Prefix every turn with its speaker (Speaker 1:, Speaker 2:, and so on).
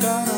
Speaker 1: cara